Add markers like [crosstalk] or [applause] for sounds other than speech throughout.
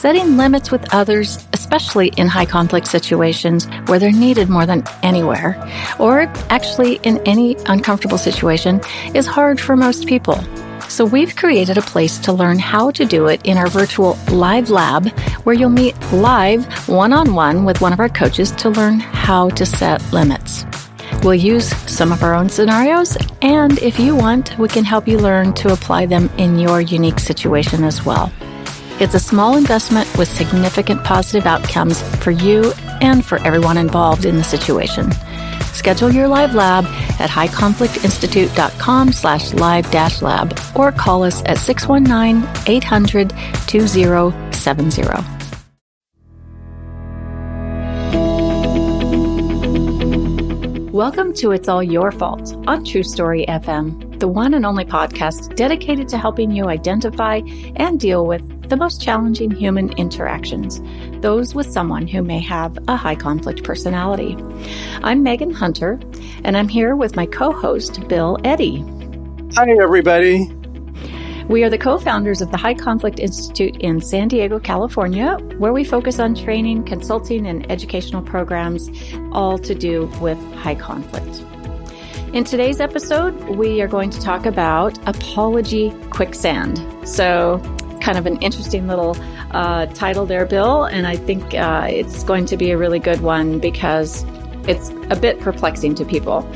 setting limits with others, especially in high conflict situations where they're needed more than anywhere, or actually in any uncomfortable situation, is hard for most people. So we've created a place to learn how to do it in our virtual live lab where you'll meet live one on one with one of our coaches to learn how to set limits. We'll use some of our own scenarios, and if you want, we can help you learn to apply them in your unique situation as well. It's a small investment with significant positive outcomes for you and for everyone involved in the situation. Schedule your live lab at highconflictinstitute.com slash live dash lab or call us at 619-800-2070. Welcome to It's All Your Fault on True Story FM, the one and only podcast dedicated to helping you identify and deal with the most challenging human interactions, those with someone who may have a high conflict personality. I'm Megan Hunter, and I'm here with my co host, Bill Eddy. Hi, everybody. We are the co founders of the High Conflict Institute in San Diego, California, where we focus on training, consulting, and educational programs, all to do with high conflict. In today's episode, we are going to talk about apology quicksand. So, kind of an interesting little uh, title there, Bill, and I think uh, it's going to be a really good one because it's a bit perplexing to people.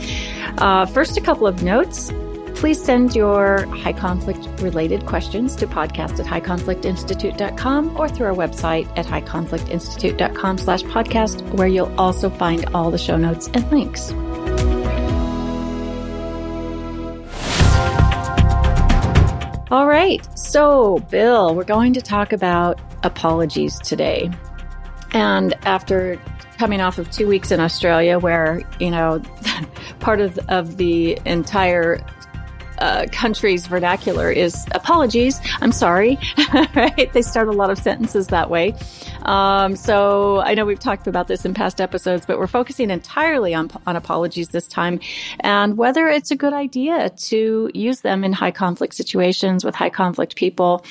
Uh, first, a couple of notes. Please send your high conflict related questions to podcast at highconflictinstitute.com or through our website at highconflictinstitute.com slash podcast, where you'll also find all the show notes and links. All right. So, Bill, we're going to talk about apologies today. And after coming off of two weeks in Australia, where, you know, [laughs] part of, of the entire uh, country's vernacular is apologies. I'm sorry, [laughs] right? They start a lot of sentences that way. Um, so I know we've talked about this in past episodes, but we're focusing entirely on, on apologies this time and whether it's a good idea to use them in high conflict situations with high conflict people.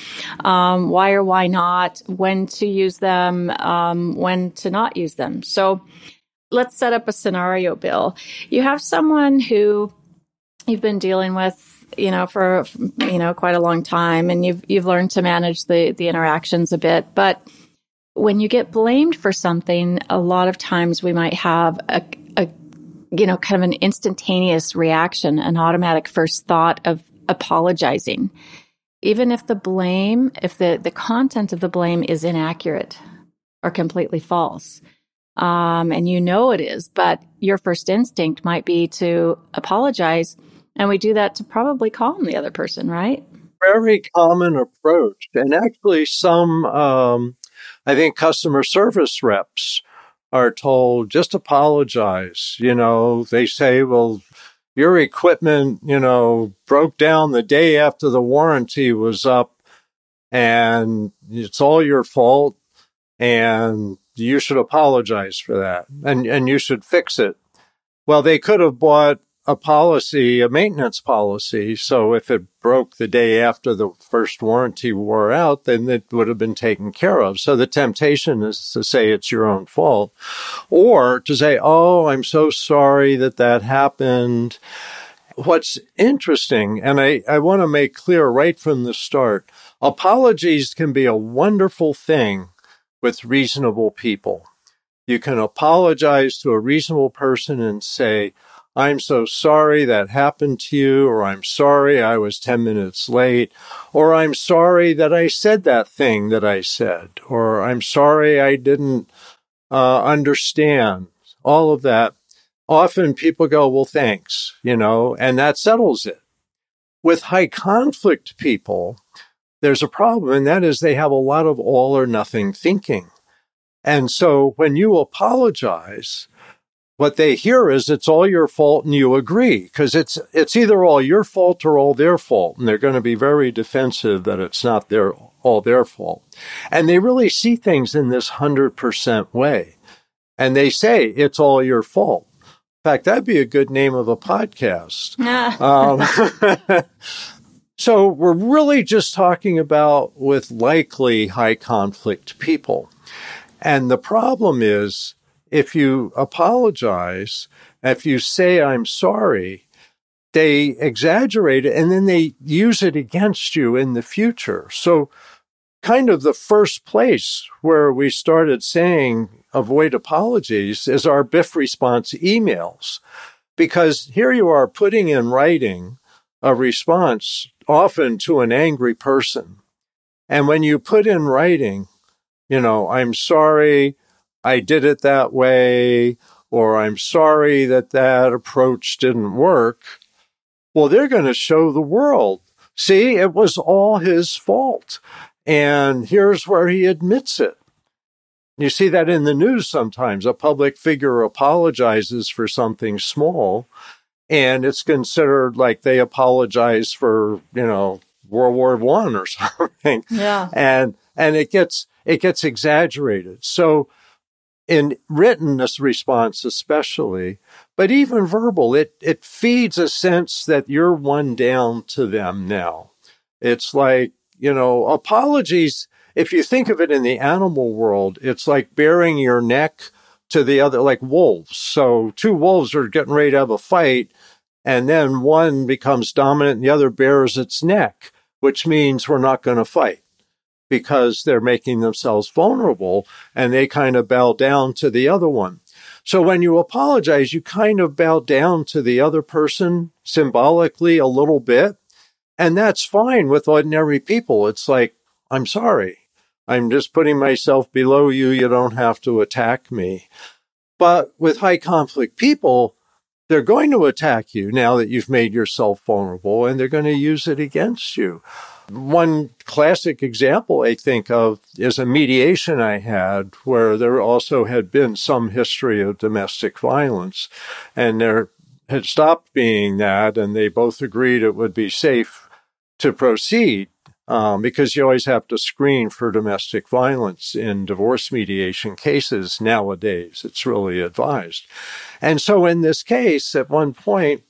Um, why or why not? When to use them? Um, when to not use them? So let's set up a scenario, Bill. You have someone who you've been dealing with you know for you know quite a long time and you've you've learned to manage the the interactions a bit. But when you get blamed for something a lot of times we might have a, a you know kind of an instantaneous reaction an automatic first thought of apologizing. Even if the blame if the the content of the blame is inaccurate or completely false um, and you know it is but your first instinct might be to apologize and we do that to probably calm the other person, right? Very common approach. And actually, some, um, I think, customer service reps are told just apologize. You know, they say, well, your equipment, you know, broke down the day after the warranty was up and it's all your fault and you should apologize for that and, and you should fix it. Well, they could have bought a policy, a maintenance policy. So if it broke the day after the first warranty wore out, then it would have been taken care of. So the temptation is to say it's your own fault or to say, Oh, I'm so sorry that that happened. What's interesting, and I, I want to make clear right from the start, apologies can be a wonderful thing with reasonable people. You can apologize to a reasonable person and say, I'm so sorry that happened to you, or I'm sorry I was 10 minutes late, or I'm sorry that I said that thing that I said, or I'm sorry I didn't uh, understand. All of that. Often people go, well, thanks, you know, and that settles it. With high conflict people, there's a problem, and that is they have a lot of all or nothing thinking. And so when you apologize, what they hear is it's all your fault and you agree because it's it's either all your fault or all their fault and they're going to be very defensive that it's not their all their fault. And they really see things in this 100% way and they say it's all your fault. In fact that'd be a good name of a podcast. [laughs] Um, [laughs] So we're really just talking about with likely high conflict people. And the problem is if you apologize, if you say, I'm sorry, they exaggerate it and then they use it against you in the future. So kind of the first place where we started saying avoid apologies is our BIFF response emails. Because here you are putting in writing a response often to an angry person. And when you put in writing, you know, I'm sorry I did it that way, or I'm sorry that that approach didn't work. Well, they're going to show the world. See, it was all his fault. And here's where he admits it. You see that in the news sometimes. A public figure apologizes for something small, and it's considered like they apologize for, you know, World War One or [laughs] something. Yeah. And and it gets it gets exaggerated. So in written response especially, but even verbal, it it feeds a sense that you're one down to them now. It's like, you know, apologies if you think of it in the animal world, it's like baring your neck to the other, like wolves. So two wolves are getting ready to have a fight, and then one becomes dominant and the other bares its neck, which means we're not going to fight because they're making themselves vulnerable and they kind of bow down to the other one. So when you apologize, you kind of bow down to the other person symbolically a little bit. And that's fine with ordinary people. It's like, I'm sorry. I'm just putting myself below you. You don't have to attack me. But with high conflict people, they're going to attack you now that you've made yourself vulnerable and they're going to use it against you. One classic example I think of is a mediation I had where there also had been some history of domestic violence and there had stopped being that and they both agreed it would be safe to proceed um, because you always have to screen for domestic violence in divorce mediation cases nowadays. It's really advised. And so in this case, at one point,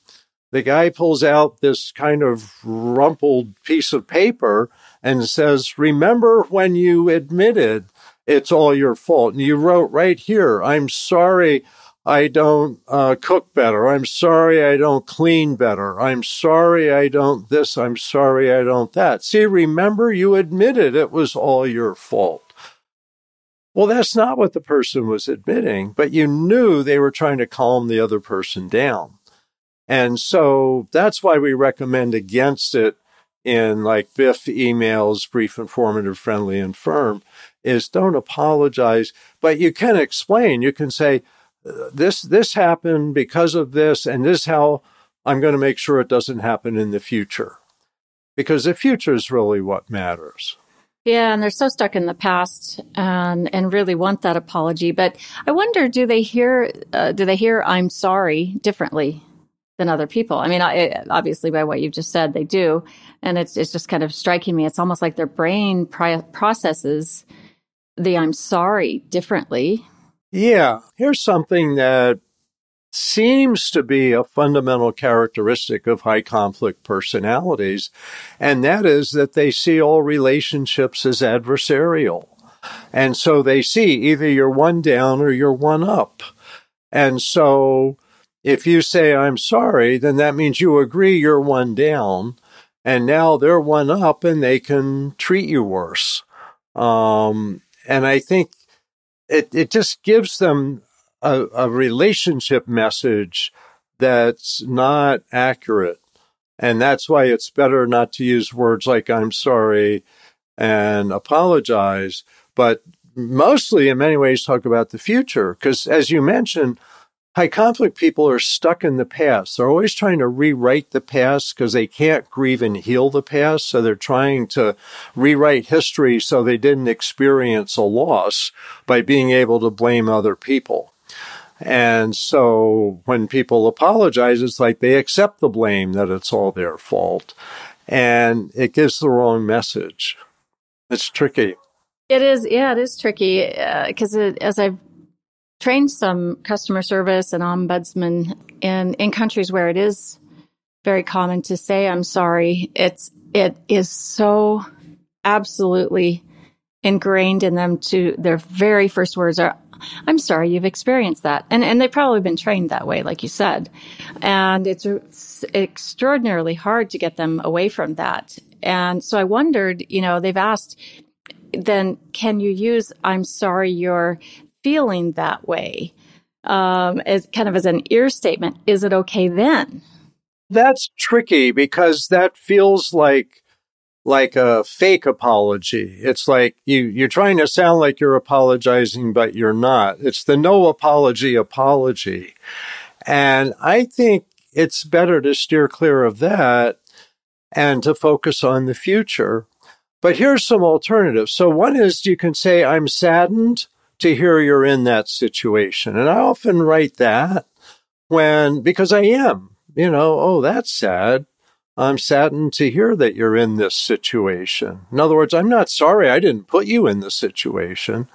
the guy pulls out this kind of rumpled piece of paper and says, Remember when you admitted it's all your fault? And you wrote right here, I'm sorry I don't uh, cook better. I'm sorry I don't clean better. I'm sorry I don't this. I'm sorry I don't that. See, remember you admitted it was all your fault. Well, that's not what the person was admitting, but you knew they were trying to calm the other person down. And so that's why we recommend against it in like BIFF emails, brief, informative, friendly, and firm, is don't apologize, but you can explain. You can say, this this happened because of this, and this how I'm going to make sure it doesn't happen in the future, because the future is really what matters. Yeah, and they're so stuck in the past and and really want that apology. But I wonder, do they hear uh, do they hear "I'm sorry" differently than other people? I mean, I, obviously by what you've just said, they do, and it's it's just kind of striking me. It's almost like their brain pri- processes the "I'm sorry" differently yeah, here's something that seems to be a fundamental characteristic of high conflict personalities, and that is that they see all relationships as adversarial. And so they see either you're one down or you're one up. And so if you say, I'm sorry, then that means you agree you're one down. And now they're one up and they can treat you worse. Um, and I think it, it just gives them a, a relationship message that's not accurate. And that's why it's better not to use words like I'm sorry and apologize, but mostly in many ways talk about the future. Because as you mentioned, high conflict people are stuck in the past. They're always trying to rewrite the past because they can't grieve and heal the past. So they're trying to rewrite history so they didn't experience a loss by being able to blame other people. And so when people apologize, it's like they accept the blame that it's all their fault. And it gives the wrong message. It's tricky. It is, yeah, it is tricky because uh, as I've trained some customer service and ombudsman in, in countries where it is very common to say, I'm sorry. It's, it is so absolutely ingrained in them to their very first words are I'm sorry you've experienced that. And and they've probably been trained that way like you said. And it's, it's extraordinarily hard to get them away from that. And so I wondered, you know, they've asked then can you use I'm sorry you're feeling that way um, as kind of as an EAR statement? Is it okay then? That's tricky because that feels like like a fake apology. It's like you you're trying to sound like you're apologizing, but you're not. It's the no apology apology. And I think it's better to steer clear of that and to focus on the future. But here's some alternatives. So one is you can say, I'm saddened to hear you're in that situation. And I often write that when, because I am, you know, oh, that's sad. I'm saddened to hear that you're in this situation. In other words, I'm not sorry I didn't put you in the situation.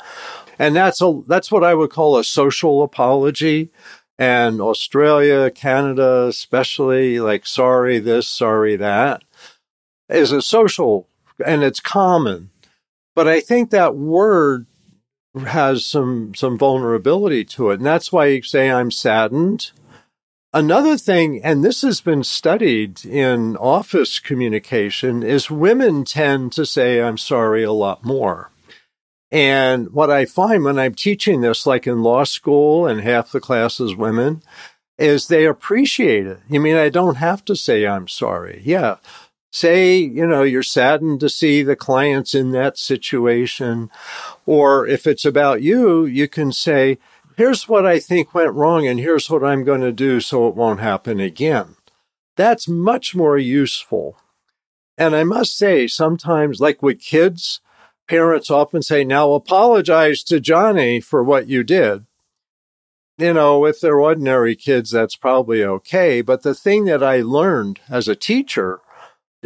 And that's a that's what I would call a social apology. And Australia, Canada, especially like sorry this, sorry that is a social and it's common. But I think that word has some some vulnerability to it. And that's why you say I'm saddened Another thing, and this has been studied in office communication, is women tend to say, I'm sorry a lot more. And what I find when I'm teaching this, like in law school and half the class is women, is they appreciate it. You mean I don't have to say I'm sorry? Yeah. Say, you know, you're saddened to see the clients in that situation. Or if it's about you, you can say, here's what I think went wrong and here's what I'm going to do so it won't happen again. That's much more useful. And I must say, sometimes, like with kids, parents often say, now apologize to Johnny for what you did. You know, if they're ordinary kids, that's probably okay. But the thing that I learned as a teacher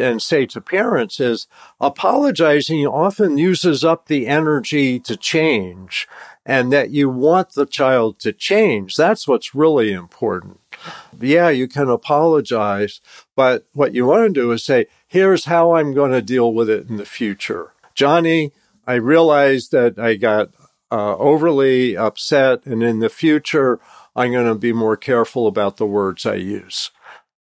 and say to parents is apologizing often uses up the energy to change and that you want the child to change. That's what's really important. Yeah, you can apologize, but what you want to do is say, here's how I'm going to deal with it in the future. Johnny, I realized that I got uh, overly upset, and in the future, I'm going to be more careful about the words I use.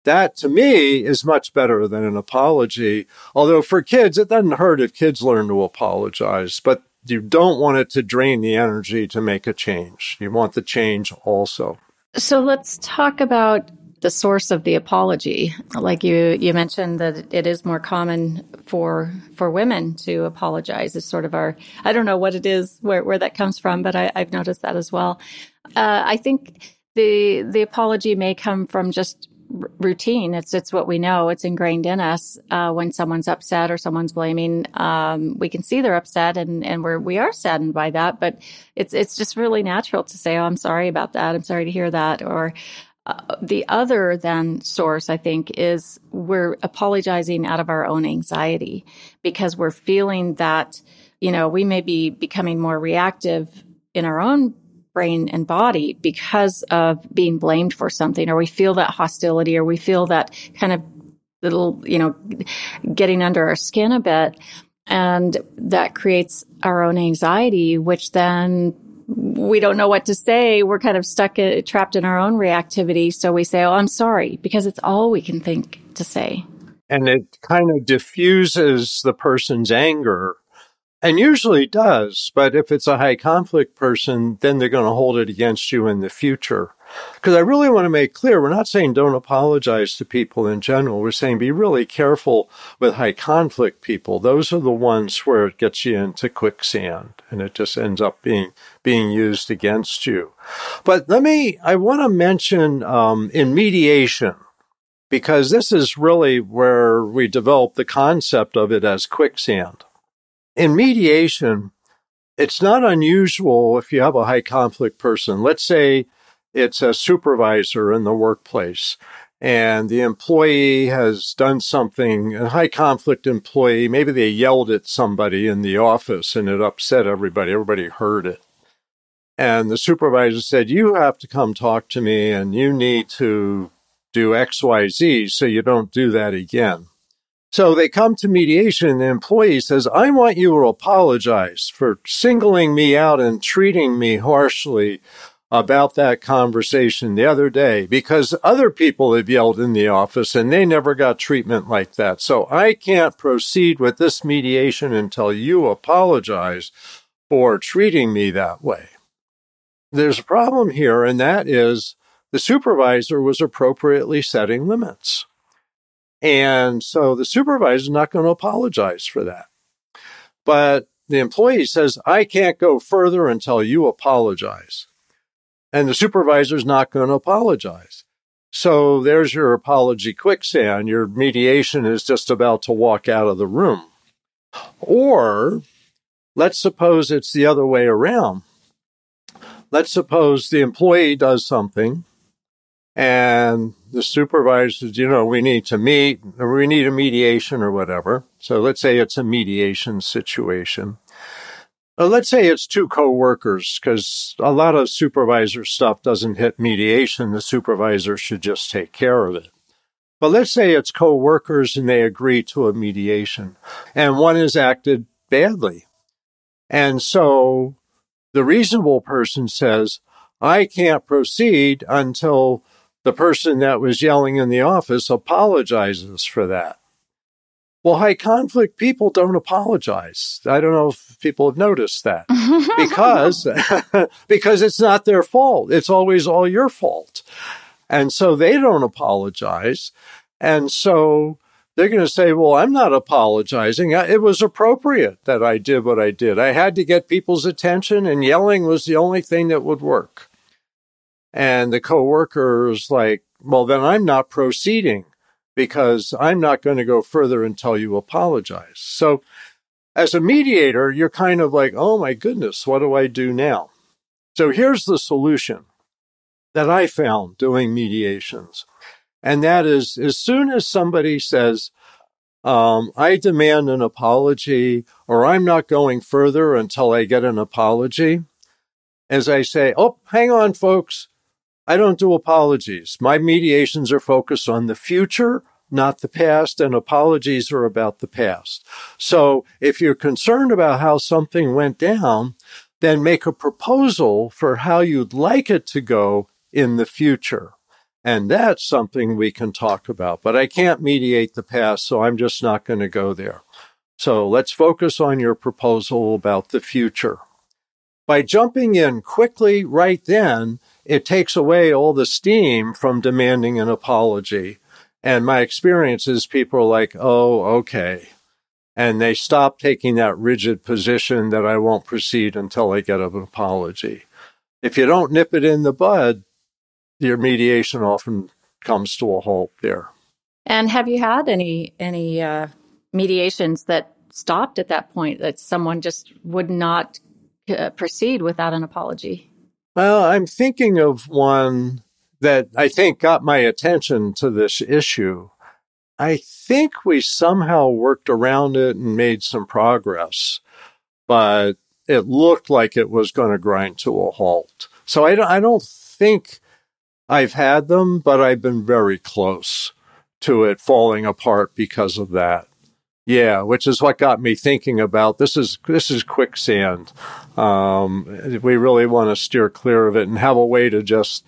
That to me is much better than an apology. Although for kids, it doesn't hurt if kids learn to apologize, but you don't want it to drain the energy to make a change. You want the change also. So let's talk about the source of the apology. Like you, you mentioned that it is more common for for women to apologize. It's sort of our I don't know what it is where where that comes from, but I, have noticed that as well. Uh, I think the the apology may come from just routine. It's it's what we know. It's ingrained in us. Uh, when someone's upset or someone's blaming, um, we can see they're upset, and and we're we are saddened by that. But it's it's just really natural to say, "Oh, I'm sorry about that. I'm sorry to hear that." Or uh, the other than source, I think, is we're apologizing out of our own anxiety because we're feeling that you know we may be becoming more reactive in our own brain and body because of being blamed for something, or we feel that hostility, or we feel that kind of little, you know, getting under our skin a bit. And that creates our own anxiety, which then we don't know what to say. We're kind of stuck, uh, trapped in our own reactivity. So we say, Oh, I'm sorry, because it's all we can think to say. And it kind of diffuses the person's anger and usually does, but if it's a high conflict person, then they're going to hold it against you in the future. Because I really want to make clear, we're not saying don't apologize to people in general. We're saying be really careful with high conflict people. Those are the ones where it gets you into quicksand and it just ends up being, being used against you. But let me, I want to mention, um, in mediation, because this is really where we develop the concept of it as quicksand in mediation, it's not unusual if you have a high conflict person. Let's say it's a supervisor in the workplace and the employee has done something, a high conflict employee, maybe they yelled at somebody in the office and it upset everybody. Everybody heard it. And the supervisor said, You have to come talk to me and you need to do XYZ so you don't do that again. So they come to mediation and the employee says, I want you to apologize for singling me out and treating me harshly about that conversation the other day because other people have yelled in the office and they never got treatment like that. So I can't proceed with this mediation until you apologize for treating me that way. There's a problem here, and that is the supervisor was appropriately setting limits. And so the supervisor is not going to apologize for that. But the employee says, I can't go further until you apologize. And the supervisor is not going to apologize. So there's your apology quicksand. Your mediation is just about to walk out of the room. Or let's suppose it's the other way around. Let's suppose the employee does something and the supervisor says, you know, we need to meet or we need a mediation or whatever. So let's say it's a mediation situation. Uh, let's say it's two coworkers because a lot of supervisor stuff doesn't hit mediation. The supervisor should just take care of it. But let's say it's coworkers and they agree to a mediation and one has acted badly. And so the reasonable person says, I can't proceed until the person that was yelling in the office apologizes for that. Well, high conflict people don't apologize. I don't know if people have noticed that [laughs] because, [laughs] because it's not their fault. It's always all your fault. And so they don't apologize. And so they're going to say, well, I'm not apologizing. It was appropriate that I did what I did. I had to get people's attention and yelling was the only thing that would work. And the coworker is like, well, then I'm not proceeding because I'm not going to go further until you apologize. So as a mediator, you're kind of like, oh my goodness, what do I do now? So here's the solution that I found doing mediations. And that is as soon as somebody says, um, I demand an apology, or I'm not going further until I get an apology, as I say, oh, hang on, folks. I don't do apologies. My mediations are focused on the future, not the past, and apologies are about the past. So if you're concerned about how something went down, then make a proposal for how you'd like it to go in the future. And that's something we can talk about. But I can't mediate the past, so I'm just not going to go there. So let's focus on your proposal about the future. By jumping in quickly right then, it takes away all the steam from demanding an apology. And my experience is people are like, oh, okay. And they stop taking that rigid position that I won't proceed until I get an apology. If you don't nip it in the bud, your mediation often comes to a halt there. And have you had any any uh, mediations that stopped at that point that someone just would not uh, proceed without an apology? Well, I'm thinking of one that I think got my attention to this issue. I think we somehow worked around it and made some progress, but it looked like it was going to grind to a halt. So I don't, I don't think I've had them, but I've been very close to it falling apart because of that. Yeah, which is what got me thinking about this is this is quicksand. Um, we really want to steer clear of it and have a way to just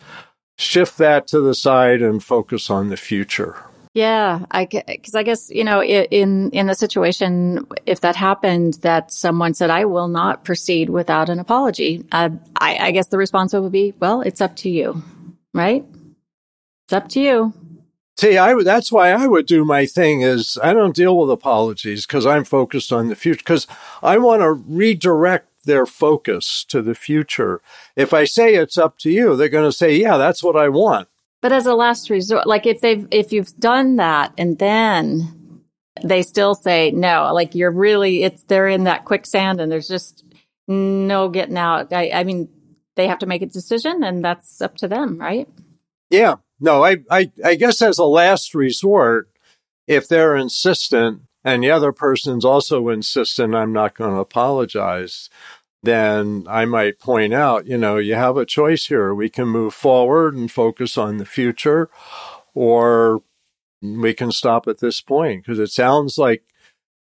shift that to the side and focus on the future. Yeah, I because I guess you know in in the situation if that happened that someone said I will not proceed without an apology, uh, I, I guess the response would be well, it's up to you, right? It's up to you. See, I that's why I would do my thing is I don't deal with apologies because I'm focused on the future because I want to redirect their focus to the future. If I say it's up to you, they're going to say, "Yeah, that's what I want." But as a last resort, like if they've if you've done that and then they still say no, like you're really it's they're in that quicksand and there's just no getting out. I, I mean, they have to make a decision and that's up to them, right? Yeah, no, I, I, I guess as a last resort, if they're insistent and the other person's also insistent, I'm not going to apologize, then I might point out, you know, you have a choice here. We can move forward and focus on the future, or we can stop at this point because it sounds like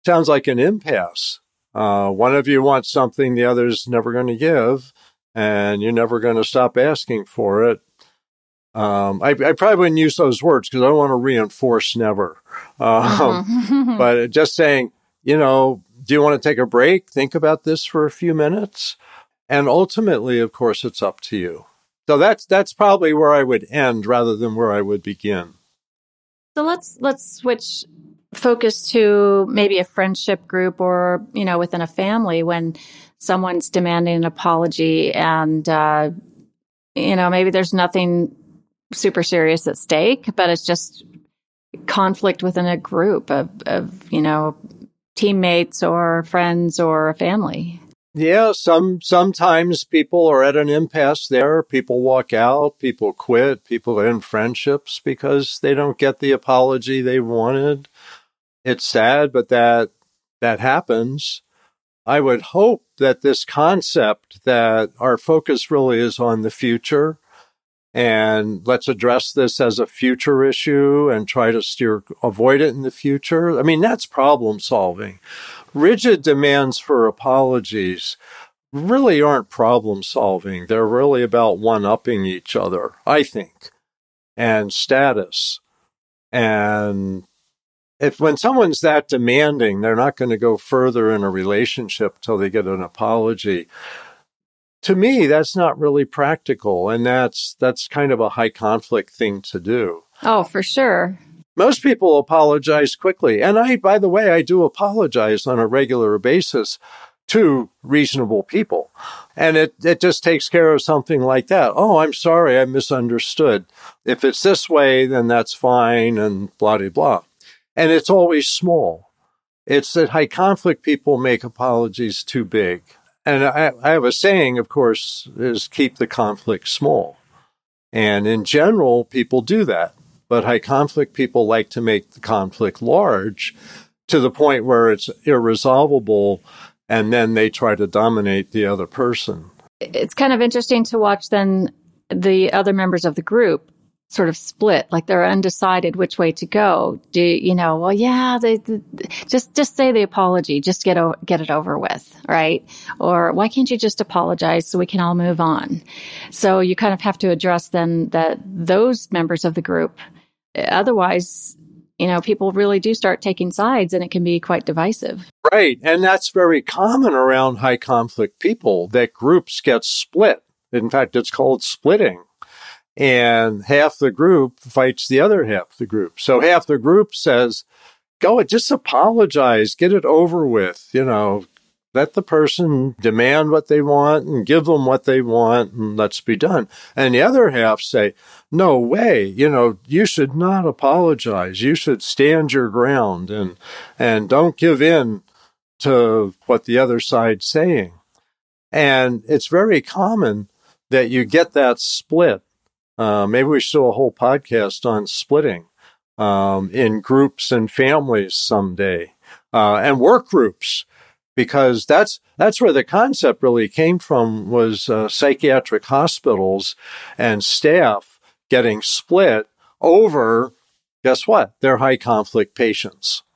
sounds like an impasse. Uh, one of you wants something the other's never going to give, and you're never going to stop asking for it. Um, I, I, probably wouldn't use those words because I don't want to reinforce never. Um, mm-hmm. [laughs] but just saying, you know, do you want to take a break? Think about this for a few minutes. And ultimately, of course, it's up to you. So that's that's probably where I would end rather than where I would begin. So let's let's switch focus to maybe a friendship group or you know within a family when someone's demanding an apology and uh, you know maybe there's nothing super serious at stake, but it's just conflict within a group of, of you know teammates or friends or a family. Yeah, some sometimes people are at an impasse there. People walk out, people quit, people end friendships because they don't get the apology they wanted. It's sad, but that that happens. I would hope that this concept that our focus really is on the future and let's address this as a future issue and try to steer avoid it in the future. I mean, that's problem solving rigid demands for apologies really aren't problem solving. They're really about one upping each other, I think, and status. And if when someone's that demanding, they're not going to go further in a relationship till they get an apology. To me, that's not really practical, and that's that's kind of a high conflict thing to do. Oh, for sure. Most people apologize quickly. And I, by the way, I do apologize on a regular basis to reasonable people. And it, it just takes care of something like that. Oh, I'm sorry, I misunderstood. If it's this way, then that's fine, and blah, blah, blah. And it's always small. It's that high conflict people make apologies too big. And I, I have a saying, of course, is keep the conflict small. And in general, people do that. But high conflict people like to make the conflict large to the point where it's irresolvable and then they try to dominate the other person. It's kind of interesting to watch then the other members of the group sort of split, like they're undecided which way to go. Do you know? Well, yeah, they, they, just just say the apology, just get o- get it over with, right? Or why can't you just apologize so we can all move on? So you kind of have to address then that those members of the group Otherwise, you know, people really do start taking sides and it can be quite divisive. Right. And that's very common around high conflict people that groups get split. In fact, it's called splitting. And half the group fights the other half of the group. So half the group says, go, just apologize, get it over with, you know, let the person demand what they want and give them what they want and let's be done. And the other half say, no way, you know, you should not apologize. You should stand your ground and, and don't give in to what the other side's saying. And it's very common that you get that split. Uh, maybe we should do a whole podcast on splitting um, in groups and families someday, uh, and work groups because that's that's where the concept really came from was uh, psychiatric hospitals and staff getting split over guess what? They're high conflict patients. [laughs]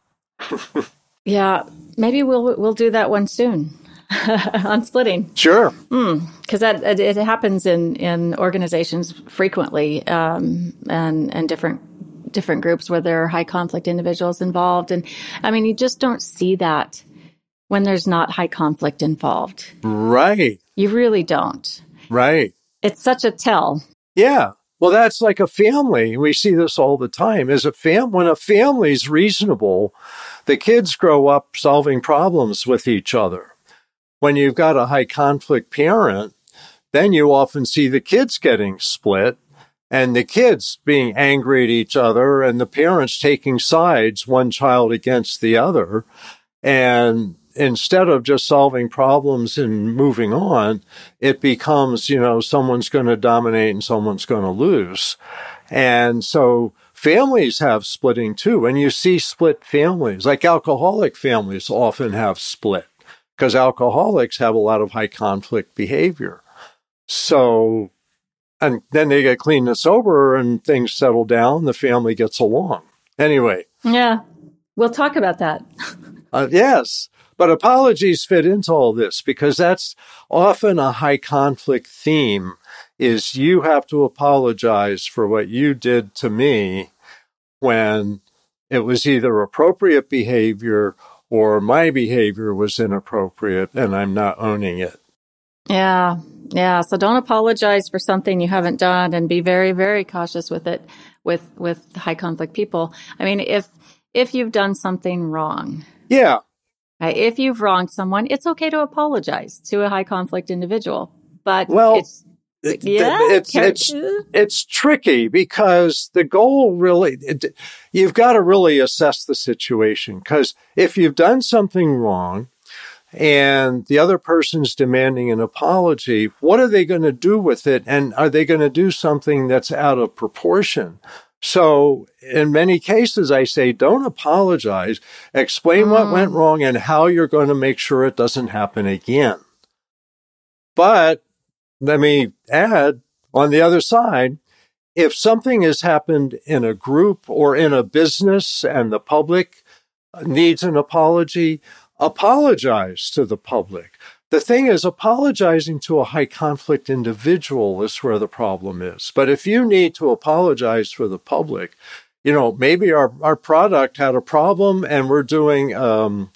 Yeah maybe we'll we'll do that one soon [laughs] on splitting sure because mm, that it, happens in in organizations frequently um, and and different different groups where there are high conflict individuals involved and i mean you just don't see that when there's not high conflict involved. Right. You really don't. Right. It's such a tell. Yeah. Well, that's like a family. We see this all the time. As a fam, when a family's reasonable, the kids grow up solving problems with each other. When you've got a high conflict parent, then you often see the kids getting split and the kids being angry at each other and the parents taking sides, one child against the other. And instead of just solving problems and moving on, it becomes, you know, someone's going to dominate and someone's going to lose. And so families have splitting too. And you see split families, like alcoholic families often have split because alcoholics have a lot of high conflict behavior. So, and then they get clean and sober and things settle down, the family gets along. Anyway. Yeah. We'll talk about that. [laughs] uh, yes. But apologies fit into all this because that's often a high conflict theme is you have to apologize for what you did to me when it was either appropriate behavior or my behavior was inappropriate and I'm not owning it. Yeah. Yeah. So don't apologize for something you haven't done and be very, very cautious with it with, with high conflict people. I mean, if, if you've done something wrong. Yeah. Right, if you've wronged someone, it's okay to apologize to a high conflict individual. But well, it's, yeah, it's it's it's tricky because the goal really it, you've got to really assess the situation because if you've done something wrong and the other person's demanding an apology, what are they going to do with it? And are they going to do something that's out of proportion? So in many cases, I say, don't apologize. Explain mm. what went wrong and how you're going to make sure it doesn't happen again. But let me add on the other side, if something has happened in a group or in a business and the public needs an apology, apologize to the public. The thing is, apologizing to a high conflict individual is where the problem is. But if you need to apologize for the public, you know, maybe our, our product had a problem and we're doing um,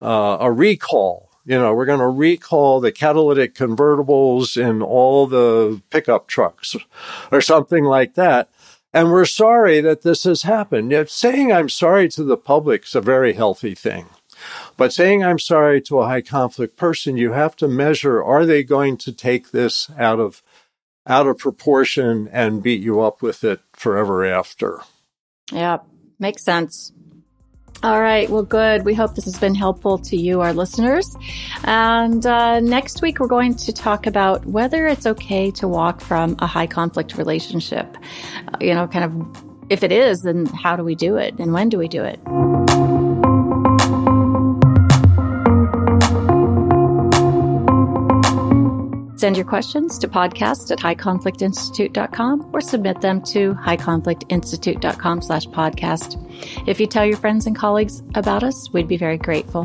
uh, a recall. You know, we're going to recall the catalytic convertibles in all the pickup trucks or something like that. And we're sorry that this has happened. Yet saying I'm sorry to the public is a very healthy thing. But saying I'm sorry to a high conflict person, you have to measure are they going to take this out of out of proportion and beat you up with it forever after. Yeah, makes sense. All right. Well, good. We hope this has been helpful to you, our listeners. And uh, next week, we're going to talk about whether it's okay to walk from a high conflict relationship. Uh, you know, kind of if it is, then how do we do it and when do we do it? Send your questions to podcast at highconflictinstitute.com or submit them to highconflictinstitute.com slash podcast. If you tell your friends and colleagues about us, we'd be very grateful.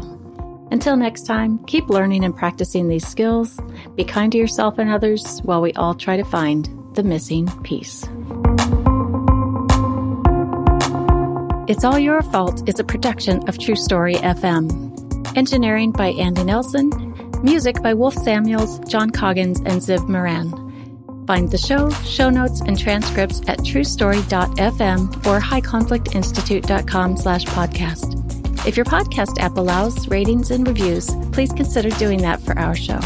Until next time, keep learning and practicing these skills. Be kind to yourself and others while we all try to find the missing piece. It's All Your Fault is a production of True Story FM. Engineering by Andy Nelson Music by Wolf Samuels, John Coggins, and Ziv Moran. Find the show, show notes, and transcripts at truestory.fm or highconflictinstitute.com slash podcast. If your podcast app allows ratings and reviews, please consider doing that for our show.